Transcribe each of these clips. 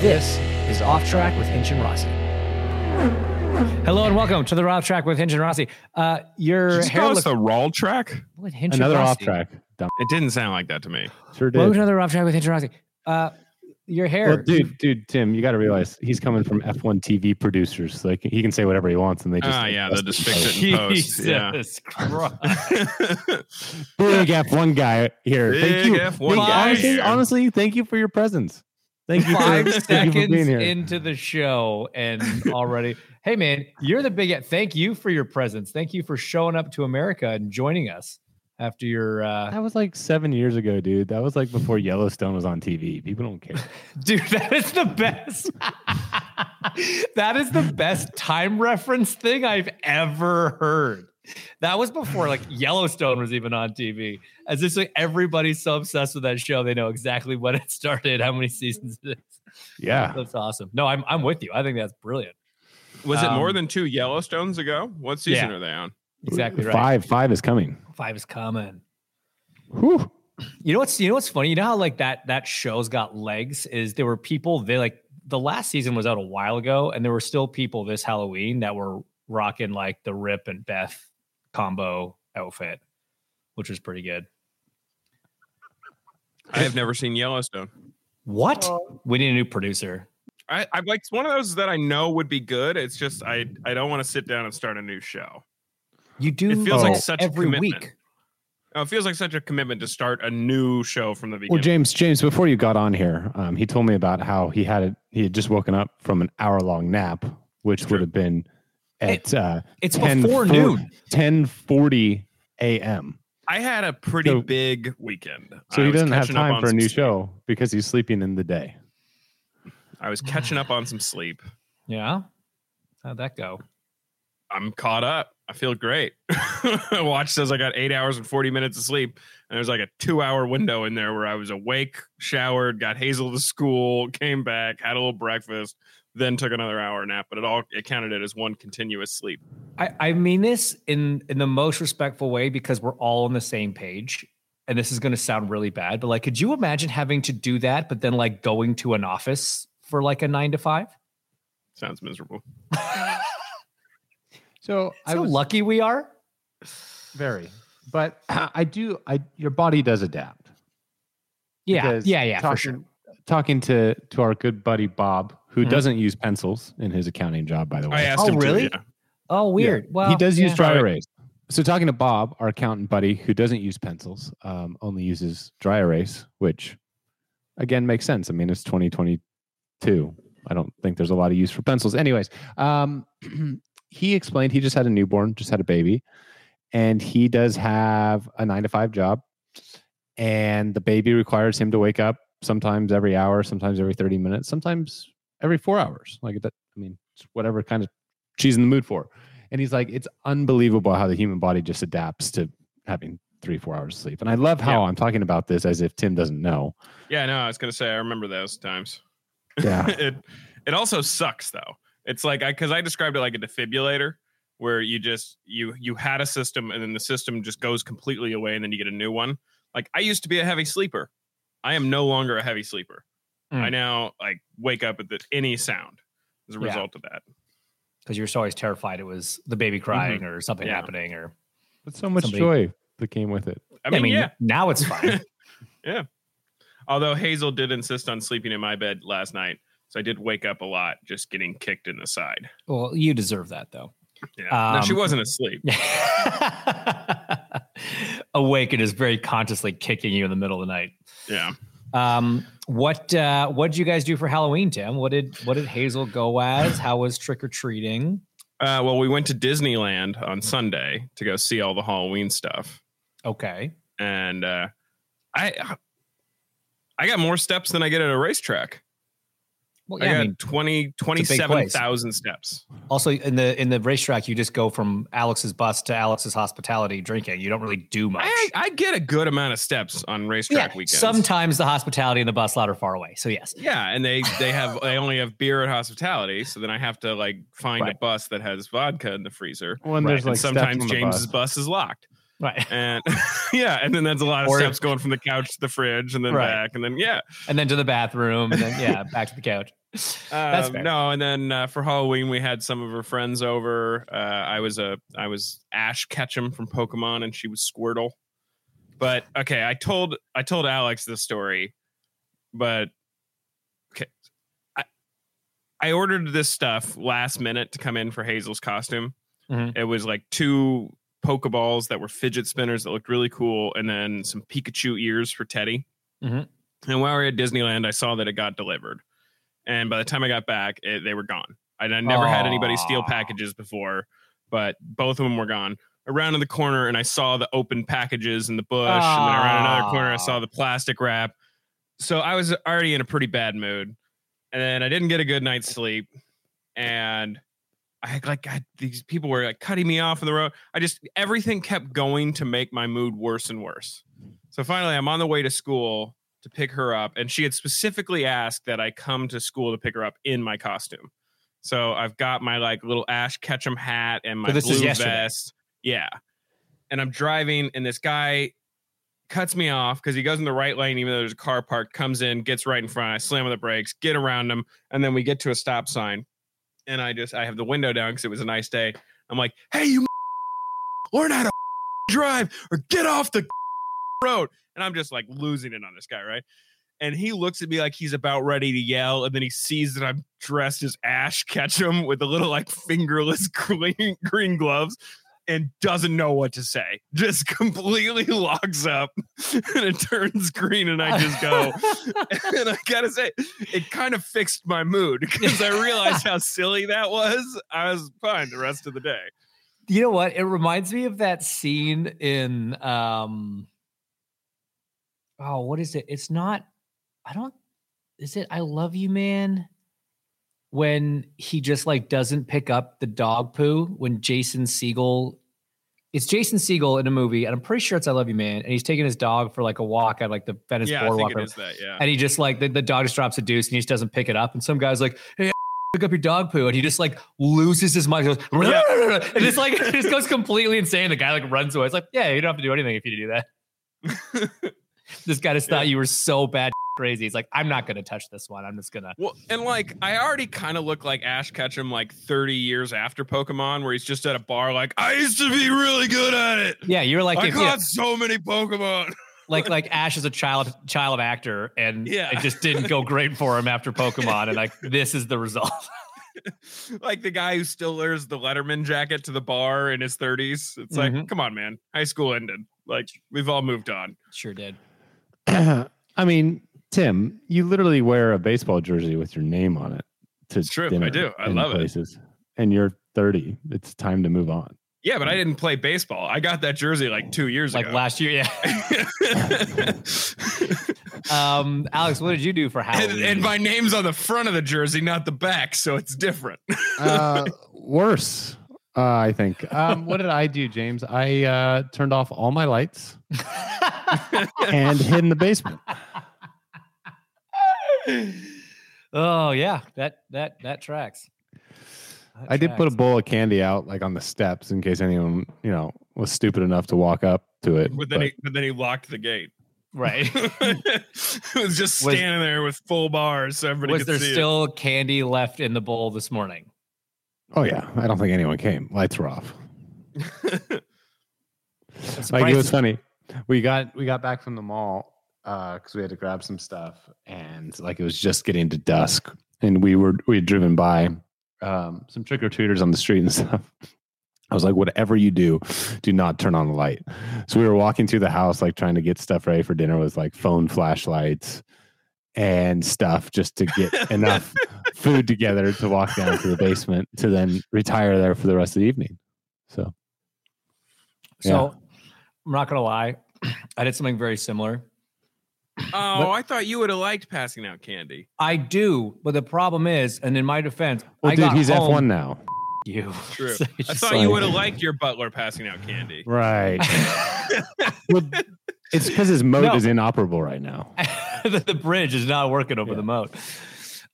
This is Off Track with Hinch and Rossi. Hello and welcome to the Off Track with Hinch and Rossi. Uh, your Did you hair call us looks the Raw track? What, Hinch Another and off Rossi? track. Dumb. It didn't sound like that to me. Sure did. Welcome to another Off Track with Hinch and Rossi. Uh, your hair. Well, dude, dude, Tim, you got to realize he's coming from F1 TV producers. Like he can say whatever he wants, and they just Ah, yeah, they'll just fix it in post. Yeah. Jesus Christ. Big F1 guy here. Big thank you. F1 Thank- guy honestly, here. honestly, thank you for your presence. Thank you. Five for, thank you for being seconds here. into the show and already. hey man, you're the big. Thank you for your presence. Thank you for showing up to America and joining us after your. Uh, That was like seven years ago, dude. That was like before Yellowstone was on TV. People don't care. Dude, that is the best. that is the best time reference thing I've ever heard. That was before like Yellowstone was even on TV. As if like everybody's so obsessed with that show, they know exactly when it started, how many seasons it is. Yeah. That's awesome. No, I'm I'm with you. I think that's brilliant. Was it more Um, than two Yellowstones ago? What season yeah. are they on? Exactly right. Five, five is coming. Five is coming. Whew. You know what's you know what's funny? You know how like that that show's got legs is there were people they like the last season was out a while ago and there were still people this Halloween that were rocking like the Rip and Beth combo outfit, which was pretty good. I have never seen Yellowstone. What? we need a new producer. I, I'm like it's one of those that I know would be good. It's just I I don't want to sit down and start a new show. You do It feels like that such a commitment. week. Oh, it feels like such a commitment to start a new show from the beginning. Well, James, James, before you got on here, um, he told me about how he had it. He had just woken up from an hour long nap, which True. would have been at uh, It's 10 before four- noon. 10:40 a.m. I had a pretty So- big weekend. So I he doesn't have time for a new sleep. show because he's sleeping in the day. I was catching up on some sleep. Yeah. How'd that go? I'm caught up. I feel great. Watch says I got eight hours and 40 minutes of sleep. And there's like a two hour window in there where I was awake, showered, got Hazel to school, came back, had a little breakfast, then took another hour nap. But it all it counted it as one continuous sleep. I, I mean this in in the most respectful way because we're all on the same page. And this is going to sound really bad, but like, could you imagine having to do that, but then like going to an office for like a nine to five? Sounds miserable. So I How was lucky we are. very, but I do. I your body does adapt. Yeah, Because yeah, yeah, for talking, sure. Talking to to our good buddy Bob, who Mhm. doesn't use pencils in his accounting job, by the way. I asked Oh, him really? to. Yeah. Oh, weird. Well, he does use dry erase. So talking to Bob, our accountant buddy, who doesn't use pencils, um, only uses dry erase, which again makes sense. I mean, it's 2022. I don't think there's a lot of use for pencils. Anyways, um, he explained he just had a newborn, just had a baby, and he does have a nine to five job, and the baby requires him to wake up sometimes every hour, sometimes every 30 minutes, sometimes every four hours. Like that, I mean, it's whatever kind of she's in the mood for. And he's like, it's unbelievable how the human body just adapts to having three, four hours of sleep. And I love how Yeah. I'm talking about this as if Tim doesn't know. Yeah, no, I was gonna say I remember those times. Yeah. it it also sucks though. It's like I because I described it like a defibrillator where you just you you had a system and then the system just goes completely away and then you get a new one. Like I used to be a heavy sleeper. I am no longer a heavy sleeper. I Mm. now like wake up at the, any sound. as a Yeah. result of that. because you're always terrified it was the baby crying or something Yeah. happening or But so much Somebody- joy that came with it. I mean, yeah. now it's fine. Yeah. Although Hazel did insist on sleeping in my bed last night, so I did wake up a lot just getting kicked in the side. well, you deserve that though. Yeah, no, she Um, wasn't asleep. Awake and is very consciously kicking you in the middle of the night. Yeah. Um, what uh, what did you guys do for Halloween, Tim? What did what did Hazel go as? How was trick or treating? Uh, well, we went to Disneyland on Sunday to go see all the Halloween stuff, Okay, and uh, I I got more steps than I get at a racetrack. Well, I yeah. got I mean, 20 27,000 steps. also in the in the racetrack, you just go from Alex's bus to Alex's hospitality drinking. You don't really do much. I, I get a good amount of steps on racetrack weekends. sometimes the hospitality and the bus lot are far away. So yes, Yeah, and they they have they only have beer at hospitality, so then I have to like find a bus that has vodka in the freezer. Well, and Right, there's And like steps sometimes on the James's bus. bus is locked. right. And yeah, and then there's a lot of Or- steps going from the couch to the fridge and then Right. back and then yeah. and then to the bathroom, and then yeah, back to the couch. Um, no, and then uh, for Halloween we had some of her friends over. Uh, I was a I was Ash Ketchum from Pokemon, and she was Squirtle. But okay, I told I told Alex this story, but okay, I I ordered this stuff last minute to come in for Hazel's costume. Mhm. It was like two Pokeballs that were fidget spinners that looked really cool, and then some Pikachu ears for Teddy. Mhm. And while we were at Disneyland, I saw that it got delivered. And by the time I got back, it, they were gone. I never had anybody steal packages before, but both of them were gone. Around in the corner, and I saw the open packages in the bush. And then around another corner, I saw the plastic wrap. So I was already in a pretty bad mood. And then I didn't get a good night's sleep. And I like I, these people were like cutting me off on the road. I just everything kept going to make my mood worse and worse. So finally, I'm on the way to school to pick her up, and she had specifically asked that I come to school to pick her up in my costume. So I've got my like little Ash Ketchum hat and my So blue vest. Yeah, and I'm driving, and this guy cuts me off because he goes in the right lane, even though there's a car parked. Comes in, gets right in front. I slam on the brakes, get around him, and then we get to a stop sign, and I just I have the window down because it was a nice day. I'm like, "Hey, you learn how to drive or get off the road," and I'm just like losing it on this guy, right? And he looks at me like he's about ready to yell, and then he sees that I'm dressed as Ash Ketchum with the little like fingerless green, green gloves and doesn't know what to say. Just completely locks up and it turns green, and I just go. and I gotta say, it kind of fixed my mood because I realized how silly that was. I was fine the rest of the day. You know what? It reminds me of that scene in um oh, what is it? It's not I don't is it I love you, man? When he just like doesn't pick up the dog poo when Jason Segel it's Jason Segel in a movie, and I'm pretty sure it's I Love You Man, and he's taking his dog for like a walk at like the Venice yeah, boardwalk. think it is that. Yeah. and he just like the, the dog just drops a deuce and he just doesn't pick it up. And some guy's like, "Hey, pick up your dog poo," and he just like loses his mind. He goes, and it's like it just goes completely insane. The guy like runs away. It's like, yeah, you don't have to do anything if you do that. This guy just thought you were so bad crazy. He's like, I'm not gonna touch this one. I'm just gonna. Well, and like I already kind of look like Ash Ketchum like 30 years after Pokemon, where he's just at a bar like I used to be really good at it. Yeah, you're like I if, caught yeah, so many Pokemon. like like Ash is a child child actor, and Yeah. it just didn't go great for him after Pokemon, and like this is the result. like the guy who still wears the Letterman jacket to the bar in his 30s. It's like, Mhm. come on, man. High school ended. Like we've all moved on. sure did. I mean, Tim, you literally wear a baseball jersey with your name on it. To It's true. I do. I in love it. And you're 30. It's time to move on. Yeah, but I didn't play baseball. I got that jersey like two years Like ago. last year, yeah. Um, Alex, what did you do for and, and my name's on the front of the jersey, not the back, so it's different. Uh, worse, uh, I think. Um, what did I do, James? I uh, turned off all my lights and hid in the basement. oh yeah, that that that tracks. That I did put a tracks. bowl of candy out like on the steps in case anyone, you know, was stupid enough to walk up to it. but then but- he but then he locked the gate. Right. it was just Was- standing there with full bars, so everybody Was could there see it. still candy left in the bowl this morning? Oh yeah, I don't think anyone came. Lights were off. Like it was funny. We got we got back from the mall because we had to grab some stuff, and like it was just getting to dusk, and we were we had driven by um, some trick or treaters on the street and stuff. I was like, whatever you do, do not turn on the light. So we were walking through the house, like trying to get stuff ready for dinner with like phone flashlights and stuff just to get enough food together to walk down to the basement to then retire there for the rest of the evening. So So I'm not gonna lie, I did something very similar. Oh, I thought you would have liked passing out candy. I do, but the problem is, and in my defense, well, I dude, got he's F1 now. You True. So I thought like- you would have liked your butler passing out candy. Right. well, it's because his mode No. is inoperable right now. the, the bridge is not working over Yeah. the moat.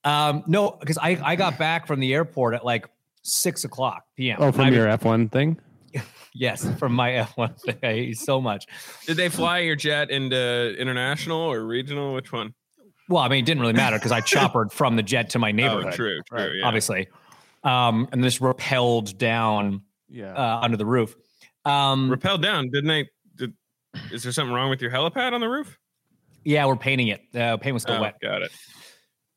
Um, no, because I, I got back from the airport at like six o'clock p.m. Oh, from I your was- F1 thing? yes, from my F1 thing. I hate so much. Did they fly your jet into international or regional? Which one? Well, I mean, it didn't really matter because I choppered from the jet to my neighborhood. Oh, true, true. right, yeah. Obviously. Um, and this rappelled down Yeah. uh, under the roof. Um, Rappelled down, didn't they? Did, is there something wrong with your helipad on the roof? Yeah, we're painting it. Uh, paint was still Oh, wet. got it.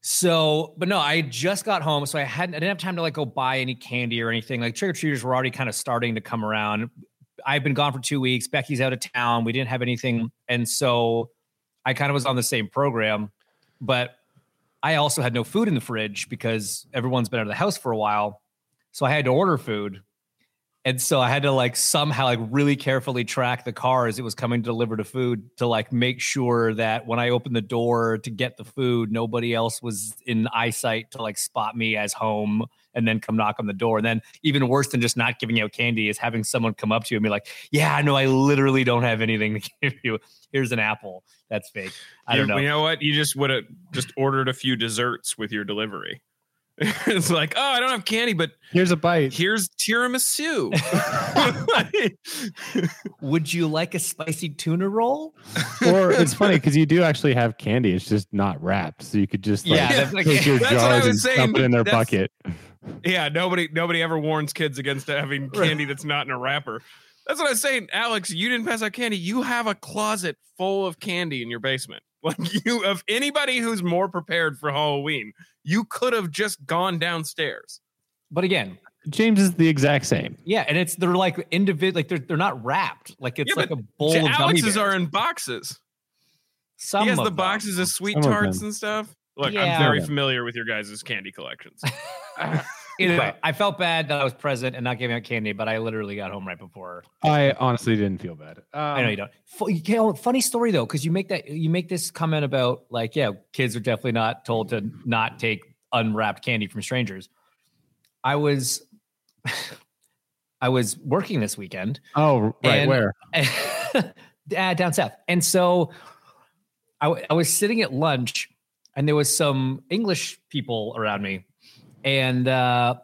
So, but no, I just got home, so I hadn't. I didn't have time to like go buy any candy or anything. Like trick or treaters were already kind of starting to come around. I've been gone for two weeks. Becky's out of town. We didn't have anything, and so I kind of was on the same program, but I also had no food in the fridge because everyone's been out of the house for a while. So I had to order food. And so I had to like somehow like really carefully track the car as it was coming to deliver the food to like make sure that when I opened the door to get the food, nobody else was in eyesight to like spot me as home and then come knock on the door. And then even worse than just not giving out candy is having someone come up to you and be like, "Yeah, I know I literally don't have anything to give you. Here's an apple. That's fake." I don't know. You know what? You just would have just ordered a few desserts with your delivery. it's like, oh, I don't have candy, but Here's a bite. here's tiramisu. Would you like a spicy tuna roll? or it's funny because you do actually have candy. It's just not wrapped. So you could just like, Yeah, that's like- take your That's jars and was dump it in their bucket. yeah, nobody nobody ever warns kids against having candy that's not in a wrapper. That's what I was saying, Alex. You didn't pass out candy. You have a closet full of candy in your basement. Like you, of anybody who's more prepared for Halloween, you could have just gone downstairs. But again, James is the exact same. yeah, and it's they're like individual, like they're they're not wrapped. Like it's Yeah, like a but bowl of gummy Alex's bears. are in boxes. Some he has of the them. boxes of sweet Some tarts them. and stuff. Look, Yeah. I'm very Some of them. familiar with your guys' candy collections. Either way, I felt bad that I was present and not giving out candy, but I literally got home right before. I honestly didn't feel bad. Um, I know you don't. Fu- you know, funny story though, because you make that you make this comment about like, yeah, kids are definitely not told to not take unwrapped candy from strangers. I was, I was working this weekend, Oh, right. And- where? uh, down south. And so I, w- I was sitting at lunch and there was some English people around me and uh,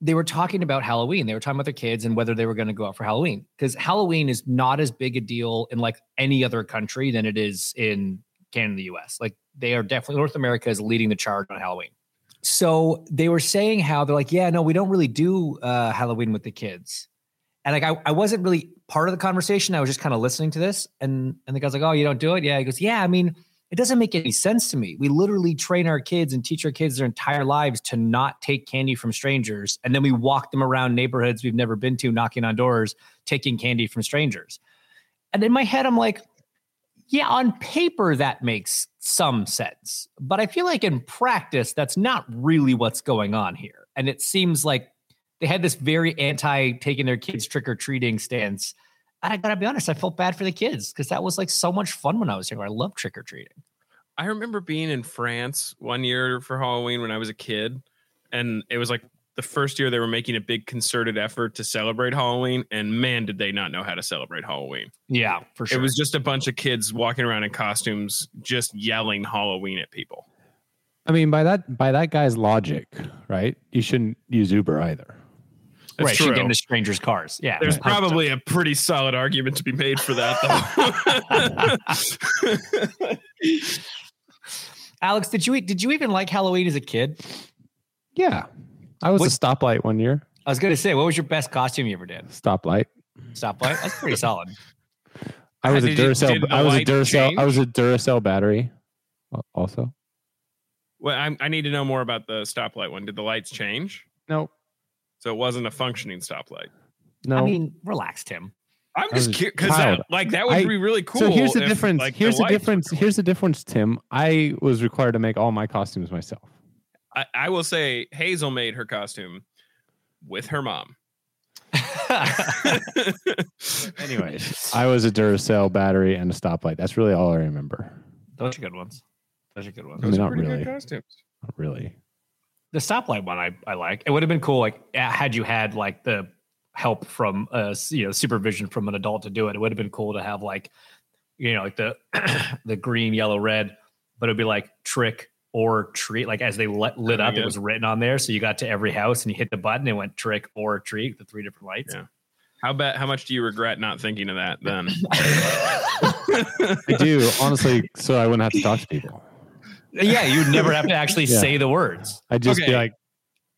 they were talking about Halloween. They were talking about their kids and whether they were going to go out for Halloween because Halloween is not as big a deal in like any other country than it is in Canada the US. Like they are definitely North America is leading the charge on Halloween. So they were saying how they're like, yeah, no, we don't really do uh, Halloween with the kids. And like I, I wasn't really part of the conversation. I was just kind of listening to this. And and the guy's like, Oh, you don't do it? Yeah. He goes, Yeah, I mean, it doesn't make any sense to me. We literally train our kids and teach our kids their entire lives to not take candy from strangers. And then we walk them around neighborhoods we've never been to, knocking on doors, taking candy from strangers. And in my head, I'm like, yeah, on paper, that makes some sense. But I feel like in practice, that's not really what's going on here. And it seems like they had this very anti taking their kids trick or treating stance. And I gotta be honest, I felt bad for the kids because that was like so much fun when I was younger. I love trick or treating. I remember being in France one year for Halloween when I was a kid, and it was like the first year they were making a big concerted effort to celebrate Halloween, and man, did they not know how to celebrate Halloween. Yeah, for sure. It was just a bunch of kids walking around in costumes, just yelling Halloween at people. I mean, by that by that guy's logic, right? You shouldn't use Uber either. That's right, she true. get into strangers' cars. Yeah, There's 100%. probably a pretty solid argument to be made for that, though. Alex, did you did you even like Halloween as a kid? Yeah. I was What- a stoplight one year. I was going to say, what was your best costume you ever did? Stoplight. Stoplight. That's pretty solid. I was a Did you- Duracell. did the I was a light Duracell. I was a Duracell battery. Uh, also, well, I'm, I need to know more about the stoplight one. Did the lights change? no, So it wasn't a functioning stoplight. no. I mean, relax, Tim. I'm just curious because uh, like that would I- be really cool. so here's the if, difference. like, here's the, lights- difference. Here's the difference, Tim. I was required to make all my costumes myself. I, I will say Hazel made her costume with her mom. Anyways, I was a Duracell battery and a stoplight. That's really all I remember. Those are good ones. Those are good ones. I mean, are not pretty good really. costumes. Not really. The stoplight one, I, I like. It would have been cool, like uh, had you had like the help from uh you know supervision from an adult to do it. It would have been cool to have like you know like the the green, yellow, red, but it'd be like trick or treat. Like as they lit, lit up, Yeah. it was written on there. So you got to every house and you hit the button. It went trick or treat, the three different lights. Yeah. How bad? How much do you regret not thinking of that then? I do honestly, so I wouldn't have to talk to people. Yeah, you'd never have to actually Yeah. say the words. I'd just Okay. be like,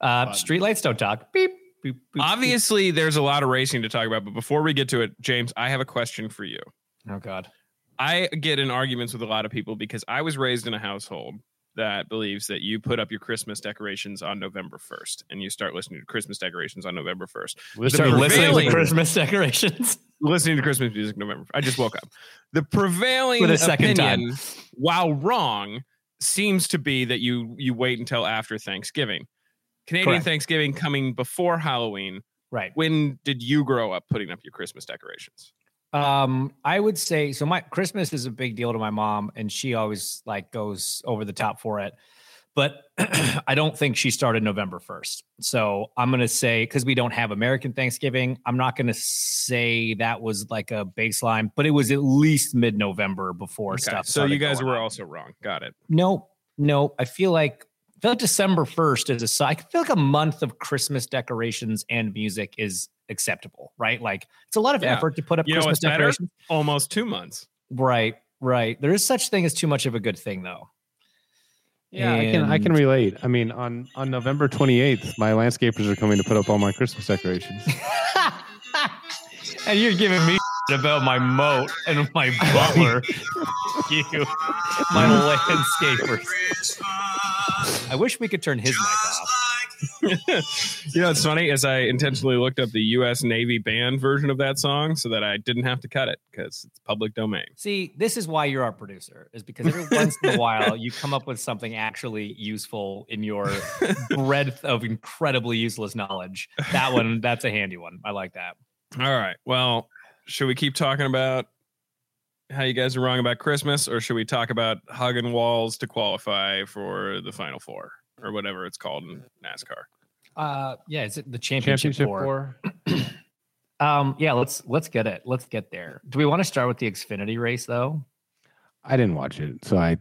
Uh, Fun. street lights don't talk. Beep. Beep, beep, beep. Obviously, there's a lot of racing to talk about, but before we get to it, James, I have a question for you. Oh God. I get in arguments with a lot of people because I was raised in a household that believes that you put up your Christmas decorations on November 1st and you start listening to Christmas decorations on November 1st. We start listening to Christmas decorations. Listening to Christmas music November. I just woke up. The prevailing For the second opinion, while wrong, seems to be that you you wait until after Thanksgiving. Canadian Correct. Thanksgiving coming before Halloween. Right. When did you grow up putting up your Christmas decorations? Um, I would say so. My Christmas is a big deal to my mom, and she always like goes over the top for it. But I don't think she started November first. So I'm gonna say because we don't have American Thanksgiving, I'm not gonna say that was like a baseline, but it was at least mid-November before Okay, stuff. So you guys were on. also wrong. Got it. no, no. I feel like I feel like December first is a I feel like a month of Christmas decorations and music is acceptable, right? Like it's a lot of Yeah. effort to put up You Christmas decorations. Almost two months. Right, right. There is such thing as too much of a good thing, though. Yeah, I can I can relate. I mean, on on November 28th, my landscapers are coming to put up all my Christmas decorations. and you're giving me about my moat and my butler. you, my landscapers. I wish we could turn his mic off. You know, it's funny as I intentionally looked up the U.S. Navy band version of that song so that I didn't have to cut it because it's public domain. See, this is why you're our producer, is because every once in a while you come up with something actually useful in your breadth of incredibly useless knowledge. That one, that's a handy one. I like that. All right. Well, should we keep talking about how you guys are wrong about Christmas, or should we talk about hugging walls to qualify for the Final Four or whatever it's called in NASCAR? Uh, yeah, is it the championship, Championship four? four. Um, yeah, let's let's get it. Let's get there. Do we want to start with the Xfinity race though? I didn't watch it, so I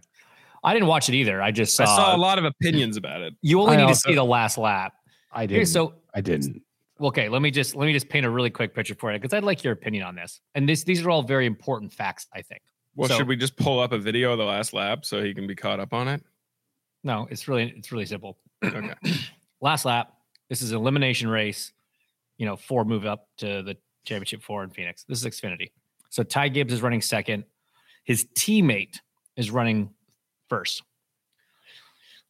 I didn't watch it either. I just saw. I saw a lot of opinions about it. you only I need also- to see the last lap. I didn't. so I didn't. okay, let me just let me just paint a really quick picture for you because I'd like your opinion on this. And this these are all very important facts, I think. Well, So- should we just pull up a video of the last lap so he can be caught up on it? No, it's really it's really simple. Okay. last lap. This is an elimination race. You know, four move up to the championship four in Phoenix. This is Xfinity. So Ty Gibbs is running second. His teammate is running first.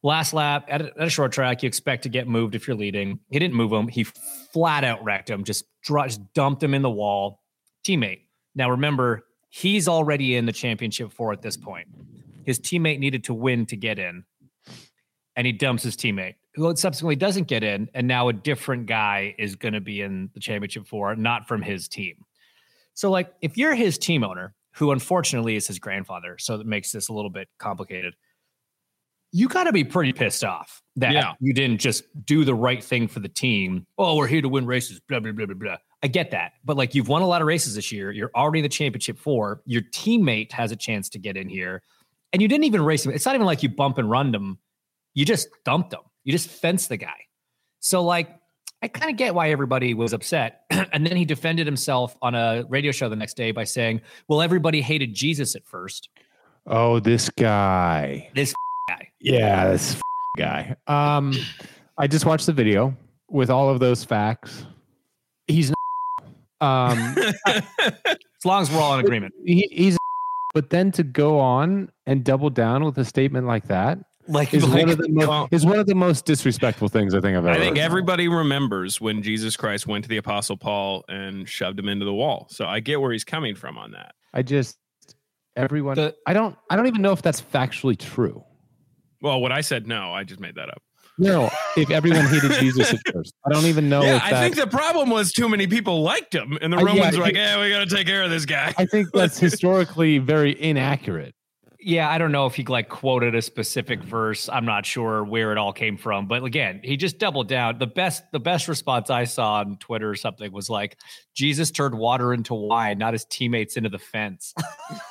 Last lap at a, at a short track, you expect to get moved if you're leading. He didn't move him. He flat out wrecked him, just, just dumped him in the wall. Teammate. Now remember, he's already in the championship four at this point. His teammate needed to win to get in, and he dumps his teammate, who subsequently doesn't get in, and now a different guy is going to be in the championship four, not from his team. So, like, if you're his team owner, who unfortunately is his grandfather, so that makes this a little bit complicated. You got to be pretty pissed off that Yeah. you didn't just do the right thing for the team. Oh, we're here to win races, blah, blah, blah, blah, blah. I get that. But like you've won a lot of races this year. You're already in the championship four. Your teammate has a chance to get in here. And you didn't even race him. It's not even like you bump and run him. You just dumped him. You just fenced the guy. So like I kind of get why everybody was upset. and then he defended himself on a radio show the next day by saying, "Well, everybody hated Jesus at first. Oh, this guy. This guy. Yeah, this guy. Um, I just watched the video with all of those facts. He's not. Um, As long as we're all in agreement. he, he's. But then to go on and double down with a statement like that Like, is like one of the most well- is one of the most disrespectful things I think I've ever. I think heard. everybody remembers when Jesus Christ went to the Apostle Paul and shoved him into the wall. So I get where he's coming from on that. I just everyone. The- I don't. I don't even know if that's factually true. Well, what I said, no, I just made that up. No, if everyone hated Jesus at first, I don't even know. yeah, if I think the problem was too many people liked him, and the Uh, yeah, Romans were like, think- "Yeah, we got to take care of this guy." I think that's historically very inaccurate. Yeah, I don't know if he like quoted a specific verse. I'm not sure where it all came from, but again, he just doubled down. The best, the best response I saw on Twitter or something was like, "Jesus turned water into wine, not his teammates into the fence,"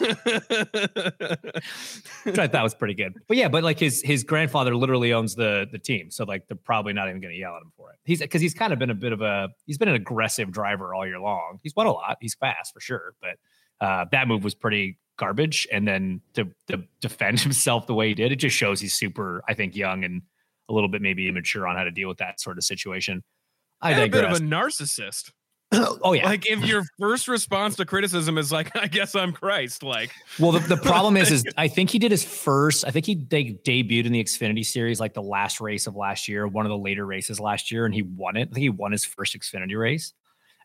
which I thought was pretty good. But yeah, but like his his grandfather literally owns the the team, so like they're probably not even going to yell at him for it. He's because he's kind of been a bit of a he's been an aggressive driver all year long. He's won a lot. He's fast for sure, but uh, that move was pretty garbage. And then to, to defend himself the way he did, it just shows he's super, I think, young and a little bit maybe immature on how to deal with that sort of situation. I And a bit of a narcissist. oh yeah. Like if your first response to criticism is like, "I guess I'm Christ," like Well, the, the problem is, is I think he did his first. I think he de- debuted in the Xfinity Series, like the last race of last year, one of the later races last year, and he won it. I think he won his first Xfinity race,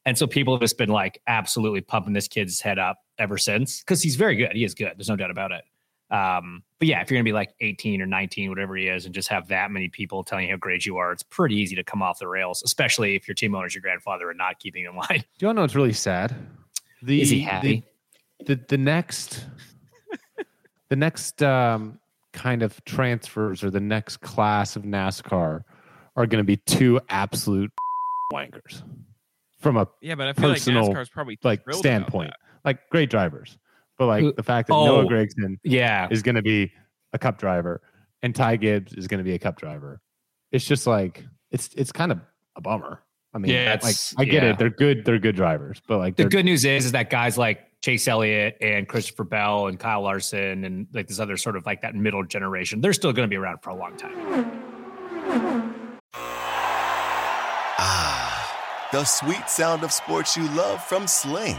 and so people have just been like absolutely pumping this kid's head up ever since because he's very good. He is good. There's no doubt about it. Um, but yeah, if you're gonna be like 18 or 19, whatever he is, and just have that many people telling you how great you are, it's pretty easy to come off the rails, especially if your team owner's your grandfather and not keeping in line. Do you know what's really sad? The, Is he the- happy? The, the, next, the next um, kind of transfers or the next class of NASCAR are going to be two absolute wankers from a yeah, but I feel Personal, like NASCAR's probably like thrilled about standpoint, that. Like great drivers, but like the fact that oh. Noah Gragson Yeah, is going to be a cup driver and Ty Gibbs is going to be a cup driver. It's just like it's it's kind of a bummer. I mean, Yeah, like I get yeah. it. They're good. They're good drivers, but like the good news is is that guys like Chase Elliott and Christopher Bell and Kyle Larson and like this other sort of like that middle generation, they're still going to be around for a long time. Ah, the sweet sound of sports you love from Sling.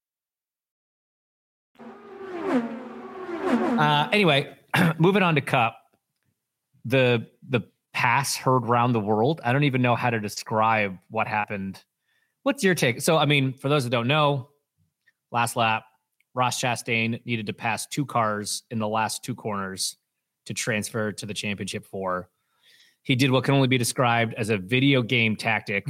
Uh, anyway, moving on to Cup, the the pass heard around the world. I don't even know how to describe what happened. What's your take? So, I mean, for those that don't know, last lap, Ross Chastain needed to pass two cars in the last two corners to transfer to the championship four. He did what can only be described as a video game tactic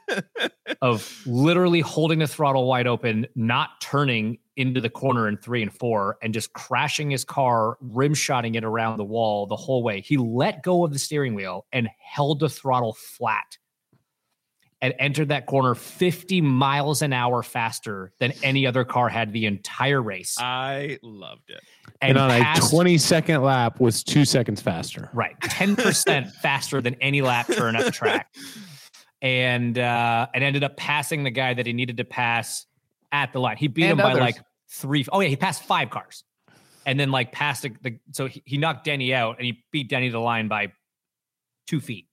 of literally holding the throttle wide open, not turning into the corner in three and four, and just crashing his car, rim shotting it around the wall the whole way. He let go of the steering wheel and held the throttle flat and entered that corner 50 miles an hour faster than any other car had the entire race. I loved it. And, on passed- a 20 second lap was two seconds faster. Right. 10% faster than any lap turn at the track. And uh and ended up passing the guy that he needed to pass at the line. He beat And him by like three. Oh yeah, he passed five cars. And then like passed the, the so he, he knocked Denny out and he beat Denny to the line by two feet.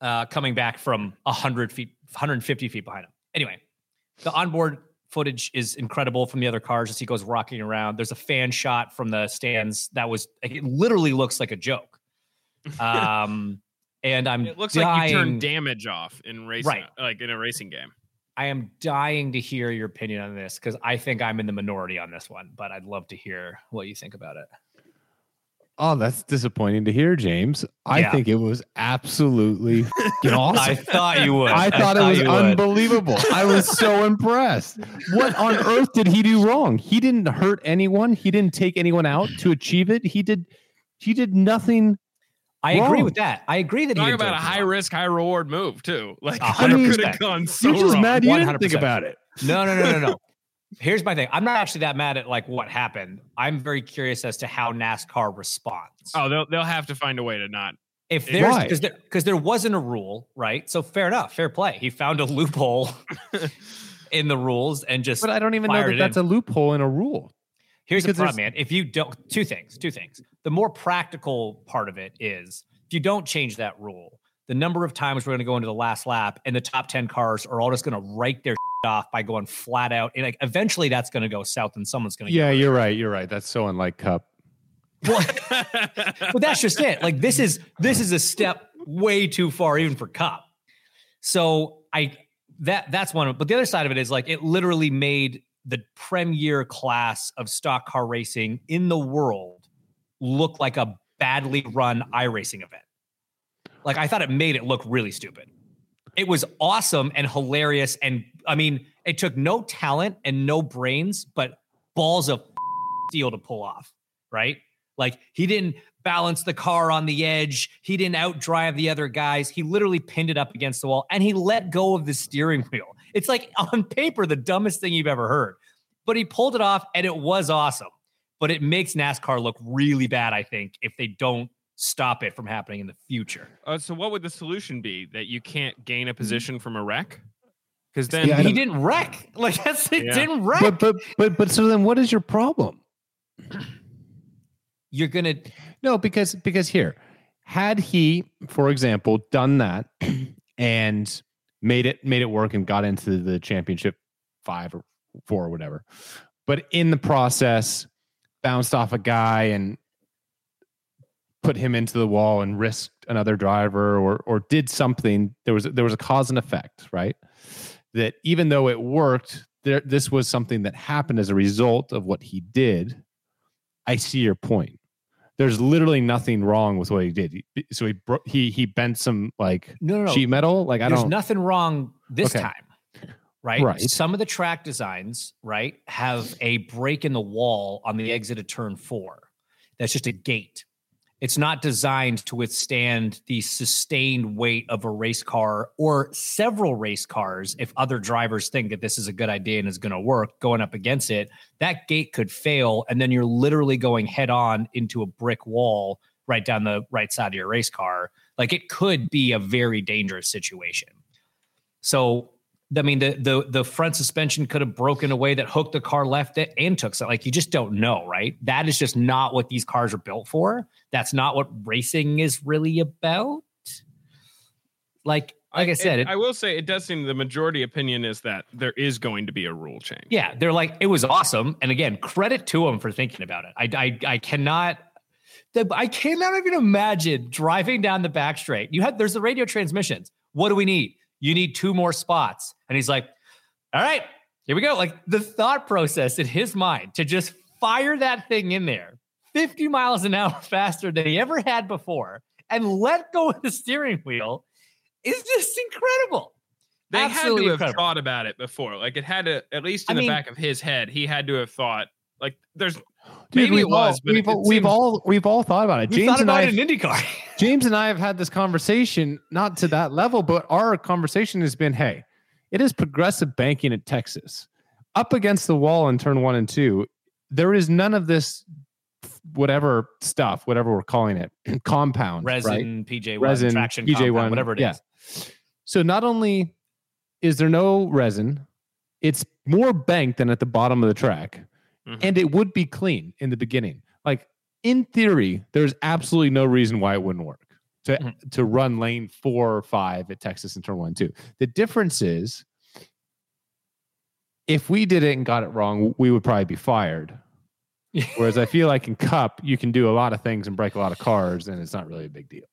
Uh coming back from 100 feet, 150 feet behind him. Anyway, the onboard footage is incredible from the other cars as he goes rocking around. There's a fan shot from the stands that was it literally looks like a joke. Um, and I'm It looks dying, like you turn damage off in racing, Right. like in a racing game. I am dying to hear your opinion on this because I think I'm in the minority on this one, but I'd love to hear what you think about it. Oh, that's disappointing to hear, James. I Yeah. think it was absolutely fucking awesome. I thought you would. I thought it was unbelievable. I was so impressed. What on earth did he do wrong? He didn't hurt anyone. He didn't take anyone out to achieve it. He did he did nothing. I agree with that. I agree that he Talk did about a high wong. risk, high reward move too. Like A it hundred could have percent. gone so You're just wrong. mad you didn't think about it. No, no, no, no, no. Here's my thing. I'm not actually that mad at like what happened. I'm very curious as to how NASCAR responds. Oh, they'll they'll have to find a way to not. if there's Why? because there because there wasn't a rule, right? So fair enough, fair play. He found a loophole in the rules and just But I don't even know fired that that's in. a loophole in a rule. Here's the because problem, man. If you don't, two things, two things. The more practical part of it is if you don't change that rule, the number of times we're going to go into the last lap and the top 10 cars are all just going to write their off by going flat out. And like eventually that's going to go south and someone's going to Yeah, you're right. You're right. That's so unlike Cup. but that's just it. Like this is this is a step way too far even for Cup. So I that that's one. of- But the other side of it is like it literally made the premier class of stock car racing in the world look like a badly run iRacing event. Like I thought it made it look really stupid. It was awesome and hilarious. And I mean, it took no talent and no brains, but balls of steel to pull off, right? Like he didn't balance the car on the edge. He didn't outdrive the other guys. He literally pinned it up against the wall and he let go of the steering wheel. It's like on paper, the dumbest thing you've ever heard. But he pulled it off and it was awesome. But it makes NASCAR look really bad, I think, if they don't stop it from happening in the future. Uh, so what would the solution be? That you can't gain Mm-hmm. a position from a wreck? Because then Yeah, he didn't wreck. Like that's it Yeah. didn't wreck. But but but but so then what is your problem? You're gonna No, because because here, had he, for example, done that and made it made it work and got into the championship five or four or whatever, but in the process bounced off a guy and put him into the wall and risked another driver or or did something. There was there was a cause and effect right? That even though it worked there this was something that happened as a result of what he did. I see your point there's literally nothing wrong with what he did He- so he bro- he he bent some like no no no. sheet metal like i There's don't There's nothing wrong this Okay. time. Right? Right. Some of the track designs, right, have a break in the wall on the exit of turn four. That's just a gate. It's not designed to withstand the sustained weight of a race car or several race cars. If other drivers think that this is a good idea and is going to work going up against it, that gate could fail. And then you're literally going head on into a brick wall right down the right side of your race car. Like it could be a very dangerous situation. So I mean, the the the front suspension could have broken away that hooked the car left it and took so like you just don't know, right? That is just not what these cars are built for. That's not what racing is really about. Like like I, said, it, I will say it does seem the majority opinion is that there is going to be a rule change. yeah, they're like it was awesome, and again, credit to them for thinking about it. I I, I cannot. I cannot even imagine driving down the back straight. You had there's the radio transmissions. What do we need? You need two more spots. And he's like, all right, Here we go. Like the thought process in his mind to just fire that thing in there 50 miles an hour faster than he ever had before and let go of the steering wheel is just incredible. They Absolutely had to have incredible. thought about it before. Like it had to, at least I in the mean- back of his head, he had to have thought. Like there's Dude, maybe we've it was, all, but we've, it, it we've seems- all we've all thought about it. We James thought and about I, it in IndyCar. James and I have had this conversation, not to that level, but our conversation has been, hey, it is progressive banking at Texas, up against the wall in turn one and two. There is none of this, whatever stuff, whatever we're calling it, compound, right? Resin, PJ1, resin, traction, PJ1, compound, whatever it is. yeah. So not only is there no resin, it's more banked than at the bottom of the track, Mhm. and it would be clean in the beginning. Like in theory, there's absolutely no reason why it wouldn't work to Mhm. to run lane four or five at Texas in turn one two. The difference is if we did it and got it wrong, we would probably be fired. Whereas I feel like in Cup, you can do a lot of things and break a lot of cars, and it's not really a big deal.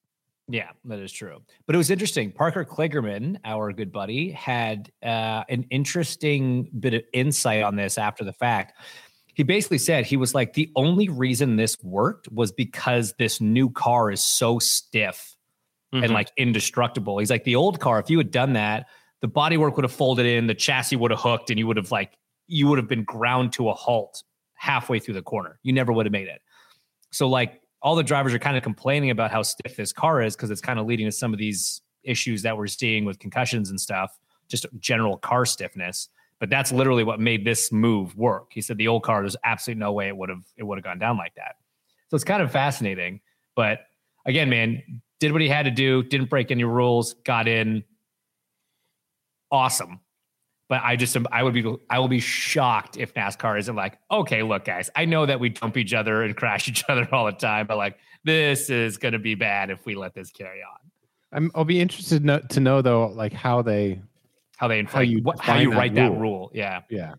Yeah, that is true. But it was interesting. Parker Kligerman, our good buddy, had uh, an interesting bit of insight on this after the fact. He basically said he was like, the only reason this worked was because this new car is so stiff Mhm. and like indestructible. He's like, the old car, if you had done that, the bodywork would have folded in, the chassis would have hooked, and you would have like, you would have been ground to a halt halfway through the corner. You never would have made it. So like all the drivers are kind of complaining about how stiff this car is because it's kind of leading to some of these issues that we're seeing with concussions and stuff, just general car stiffness. But that's literally what made this move work. He said the old car, there's absolutely no way it would have it would have gone down like that. So it's kind of fascinating. But again, man, did what he had to do, didn't break any rules, got in. Awesome. But I just I would be I will be shocked if NASCAR isn't like, okay, look, guys, I know that we dump each other and crash each other all the time, but like this is gonna be bad if we let this carry on. I'm, I'll be interested no, to know though, like how they, How they How you what, how you that write that rule. rule. Yeah. yeah.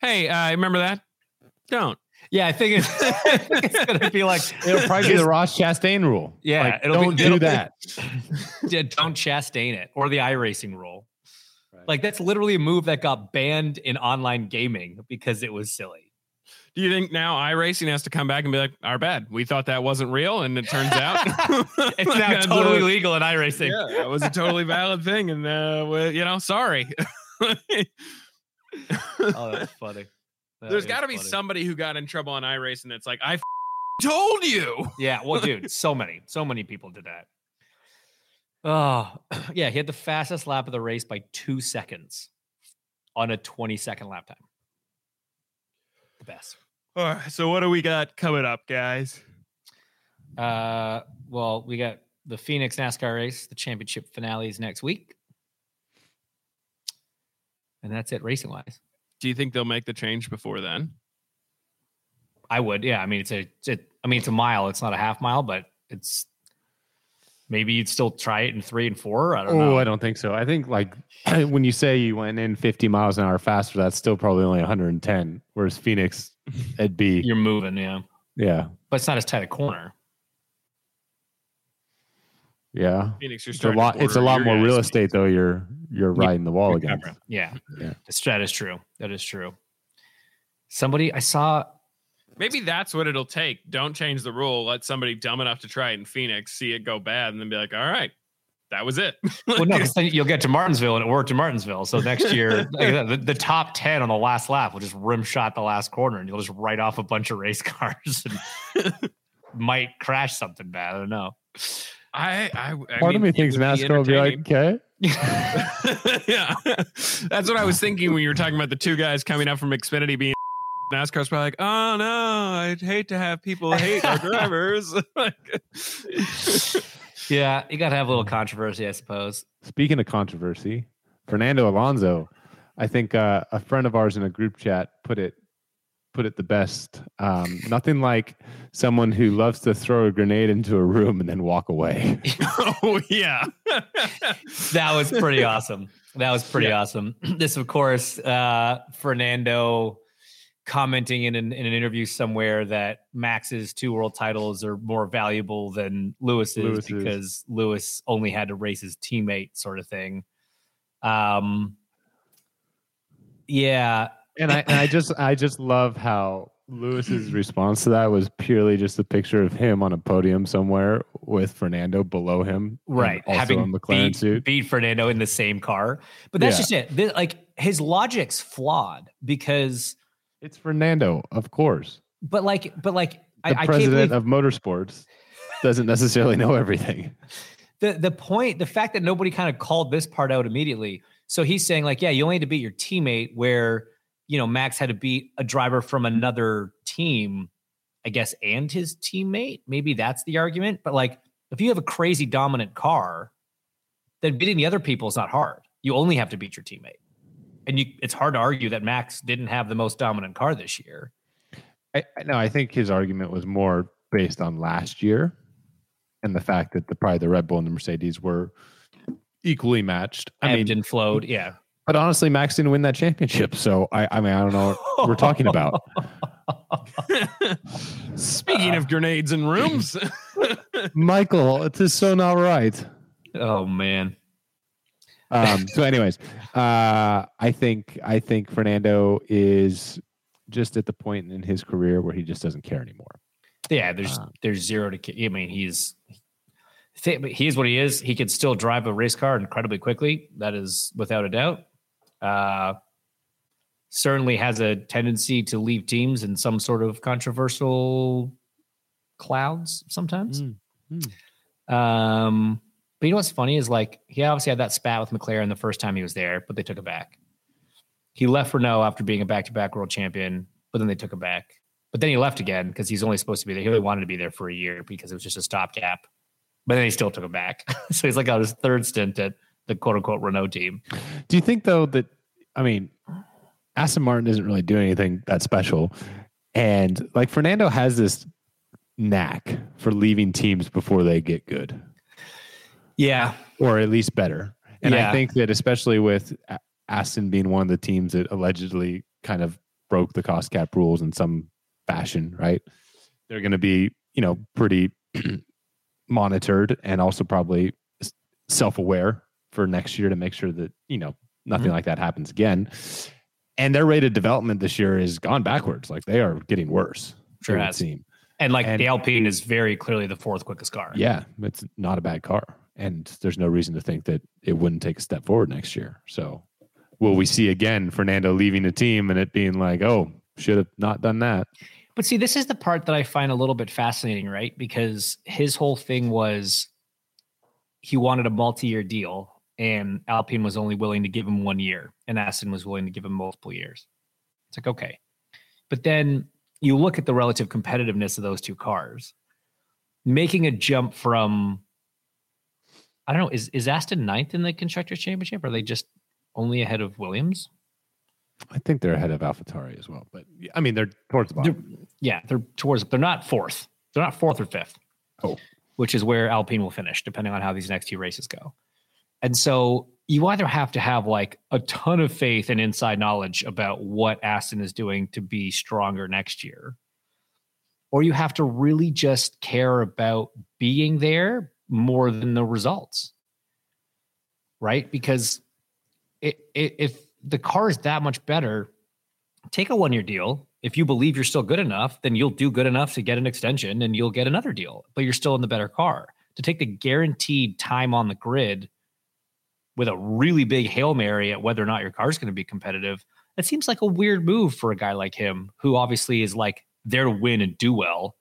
Hey, uh, remember that? Don't. Yeah, I think it's, it's gonna be like It'll probably be the Ross Chastain rule. Yeah, Like, it'll be- don't it'll do be- that. yeah, don't Chastain it or the iRacing rule. Right. Like that's literally a move that got banned in online gaming because it was silly. Do you think now iRacing has to come back and be like, our bad. We thought that wasn't real. And it turns out It's now totally a- legal in iRacing. Yeah, that was a totally valid thing. And, uh, well, you know, sorry. Oh, that's funny. That There's got to be funny. somebody who got in trouble on iRacing that's like, I f- told you. Yeah, well, dude, so many, so many people did that. Oh, yeah, he had the fastest lap of the race by two seconds on a 20 second lap time. The best. All right, so what do we got coming up, guys? Uh, well, we got the Phoenix NASCAR race, the championship finales next week. And that's it racing wise. Do you think they'll make the change before then? I would, yeah. I mean, it's a, it's a, I mean, it's a mile. It's not a half mile, but it's maybe you'd still try it in three and four. I don't Oh, know. I don't think so. I think like when you say you went in 50 miles an hour faster, that's still probably only 110. Whereas Phoenix, it'd be You're moving, yeah, yeah, but it's not as tight a corner. yeah. Phoenix, you're It's a starting lot. It's a lot more guys' real speed. estate though. You're you're Yeah, riding the wall You're against. covering. Yeah, Yeah. That is true. That is true. Somebody I saw. Maybe that's what it'll take. Don't change the rule. Let somebody dumb enough to try it in Phoenix see it go bad, and then be like, "All right, that was it." Well, no, 'cause then you'll get to Martinsville and it worked in Martinsville. So next year, like I said, the, the top ten on the last lap will just rim shot the last corner, and you'll just write off a bunch of race cars and might crash something bad. I don't know. I, I, I Part of me thinks NASCAR will be like, okay, yeah, that's what I was thinking when you were talking about the two guys coming up from Xfinity being. NASCAR's probably like, oh no, I'd hate to have people hate our drivers. Yeah, you got to have a little controversy, I suppose. Speaking of controversy, Fernando Alonso, I think uh, a friend of ours in a group chat put it put it the best. Um, nothing like someone who loves to throw a grenade into a room and then walk away. oh yeah, That was pretty awesome. That was pretty awesome. This, of course, uh, Fernando commenting in an, in an interview somewhere that Max's two world titles are more valuable than Lewis's, Lewis's. because Lewis only had to race his teammate, sort of thing. Um, Yeah. And I and I just I just love how Lewis's response to that was purely just a picture of him on a podium somewhere with Fernando below him, Right. Also Having a McLaren beat, suit. beat Fernando in the same car. But that's Yeah. just it. Th- like his logic's flawed because It's Fernando, of course. but like but like The I, I can't president believe of motorsports doesn't necessarily know everything. the the point the fact that nobody kind of called this part out immediately so he's saying like yeah you only had to beat your teammate where you know max had to beat a driver from another team i guess and his teammate maybe that's the argument but like if you have a crazy dominant car then beating the other people is not hard you only have to beat your teammate and you it's hard to argue that max didn't have the most dominant car this year I, no, I think his argument was more based on last year and the fact that the probably the Red Bull and the Mercedes were equally matched. I ebbed mean, and flowed yeah but honestly, Max didn't win that championship, so I, I mean, I don't know what we're talking about. Speaking of grenades and rooms, Michael, it is so not right. oh man Um, so, anyways, uh, I think I think Fernando is just at the point in his career where he just doesn't care anymore. Yeah, there's Um, there's zero to. I mean, he's he is what he is. He can still drive a race car incredibly quickly. That is without a doubt. Uh, certainly has a tendency to leave teams in some sort of controversial clouds sometimes. Um, but you know what's funny is like he obviously had that spat with McLaren the first time he was there, but they took it back. He left Renault after being a back-to-back world champion, but then they took it back. But then he left again because he's only supposed to be there. He only wanted to be there for a year because it was just a stopgap. But then he still took it back. so he's like on his third stint at the quote unquote Renault team. Do you think though that I mean, Aston Martin isn't really doing anything that special, and like Fernando has this knack for leaving teams before they get good, Yeah. or at least better. And Yeah. I think that especially with Aston being one of the teams that allegedly kind of broke the cost cap rules in some fashion, right? They're going to be, you know, pretty monitored and also probably self-aware for next year to make sure that, you know, nothing Mhm. like that happens again. And their rate of development this year has gone backwards. Like they are getting worse. Sure has. seem. And like And- the Alpine is very clearly the fourth quickest car. Yeah, it's not a bad car. And there's no reason to think that it wouldn't take a step forward next year. So will we see again Fernando leaving the team and it being like, oh, should have not done that? But see, this is the part that I find a little bit fascinating, right? Because his whole thing was he wanted a multi-year deal, and Alpine was only willing to give him one year, and Aston was willing to give him multiple years. It's like okay, but then you look at the relative competitiveness of those two cars, making a jump from I don't know is is Aston ninth in the constructors championship? Or are they just only ahead of Williams? I think they're ahead of AlphaTauri as well. But I mean, they're towards the bottom. They're, yeah, they're towards. They're not fourth. They're not fourth or fifth. Oh. which is where Alpine will finish, depending on how these next two races go. And so you either have to have like a ton of faith and inside knowledge about what Aston is doing to be stronger next year, or you have to really just care about being there more than the results, right? Because it, it, if the car is that much better, take a one year deal. If you believe you're still good enough, then you'll do good enough to get an extension and you'll get another deal, but you're still in the better car. To take the guaranteed time on the grid with a really big Hail Mary at whether or not your car is going to be competitive, that seems like a weird move for a guy like him, who obviously is like there to win and do well.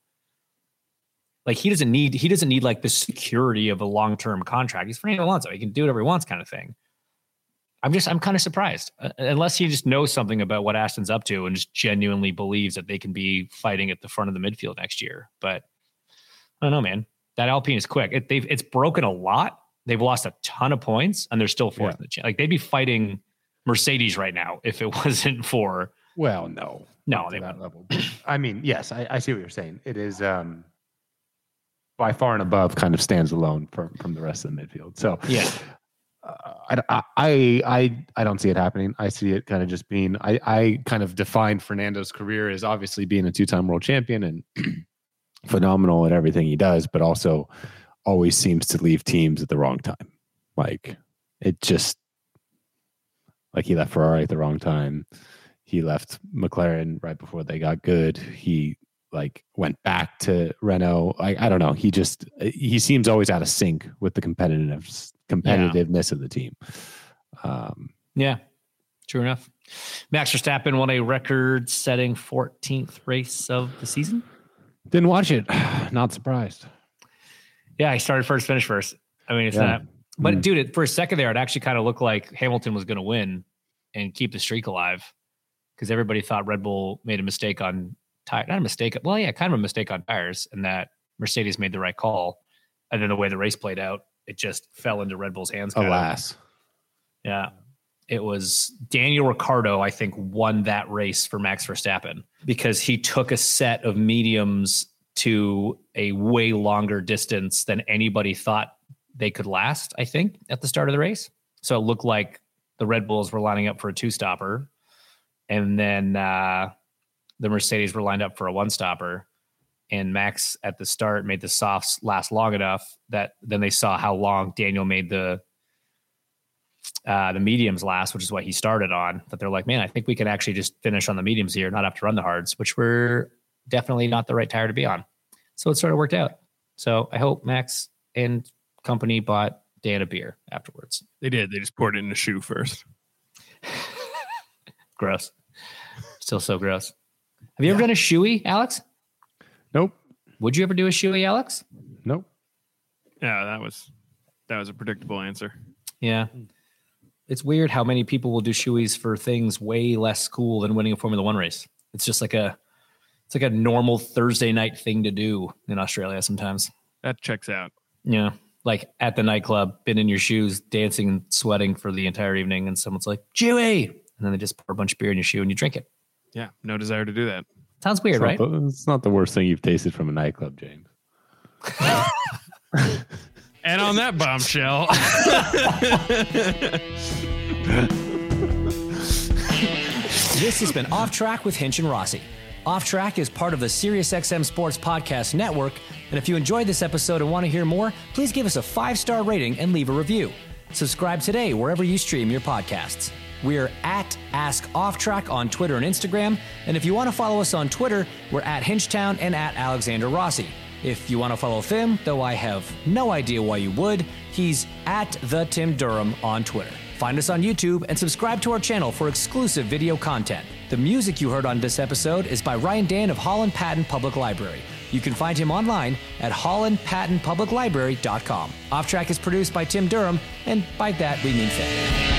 Like he doesn't need he doesn't need like the security of a long term contract. He's Fernando Alonso. He can do whatever he wants, kind of thing. I'm just I'm kind of surprised, uh, unless he just knows something about what Aston's up to and just genuinely believes that they can be fighting at the front of the midfield next year. But I don't know, man. That Alpine is quick. It, they've it's broken a lot. They've lost a ton of points, and they're still fourth Yeah. in the cha- like they'd be fighting Mercedes right now if it wasn't for Well, no. No, they that level. I mean, yes, I, I see what you're saying. It is um by far and above kind of stands alone from from the rest of the midfield. So Yeah. uh, I, I I I don't see it happening. I see it kind of just being. I I kind of defined Fernando's career as obviously being a two time world champion and phenomenal at everything he does, but also always seems to leave teams at the wrong time. Like it just Like he left Ferrari at the wrong time. He left McLaren right before they got good. He like went back to Renault. I, I don't know. He just he seems always out of sync with the competitiveness competitiveness of the team. Um, Yeah, true enough. Max Verstappen won a record setting 14th race of the season. didn't watch it. Not surprised. Yeah, he started first, finished first. I mean, it's Yeah. not, but Mm. dude, it, for a second there, it actually kind of looked like Hamilton was going to win and keep the streak alive because everybody thought Red Bull made a mistake on tire, not a mistake. Well, yeah, kind of a mistake on tires, and that Mercedes made the right call. And then the way the race played out, it just fell into Red Bull's hands. kind of. Alas. Yeah. It was Daniel Ricciardo, I think, won that race for Max Verstappen because he took a set of mediums to a way longer distance than anybody thought they could last, I think, at the start of the race. So it looked like the Red Bulls were lining up for a two stopper. And then uh, the Mercedes were lined up for a one stopper. And Max at the start made the softs last long enough that then they saw how long Daniel made the uh, the mediums last, which is what he started on. That they're like, man, I think we can actually just finish on the mediums here, not have to run the hards, which were definitely not the right tire to be on. So it sort of worked out. So I hope Max and company bought Dan a beer afterwards. They did. They just poured it in a shoe first. Gross. Still so gross. Have you ever done a shoey, Alex? Nope. Would you ever do a shoey, Alex? Nope. Yeah, that was that was a predictable answer. Yeah. It's weird how many people will do shoeys for things way less cool than winning a Formula One race. It's just like a it's like a normal Thursday night thing to do in Australia sometimes. That checks out. Yeah. Like at the nightclub, been in your shoes, dancing and sweating for the entire evening, and someone's like, Shoey. And then they just pour a bunch of beer in your shoe and you drink it. Yeah, no desire to do that. Sounds weird, It's right? not, the, it's not the worst thing you've tasted from a nightclub, James. And on that bombshell, This has been Off Track with Hinch and Rossi. Off Track is part of the SiriusXM Sports Podcast Network, and if you enjoyed this episode and want to hear more, please give us a five star rating and leave a review. Subscribe today wherever you stream your podcasts. We're at Ask Off Track on Twitter and Instagram, and if you want to follow us on Twitter, we're at Hinchtown and at Alexander Rossi. If you want to follow Tim, though I have no idea why you would, he's at the Tim Durham on Twitter. Find us on YouTube and subscribe to our channel for exclusive video content. The music you heard on this episode is by Ryan Dan of Holland Patton Public Library. You can find him online at hollandpattonpubliclibrary.com. Off Track is produced by Tim Durham, and by that we mean Finn.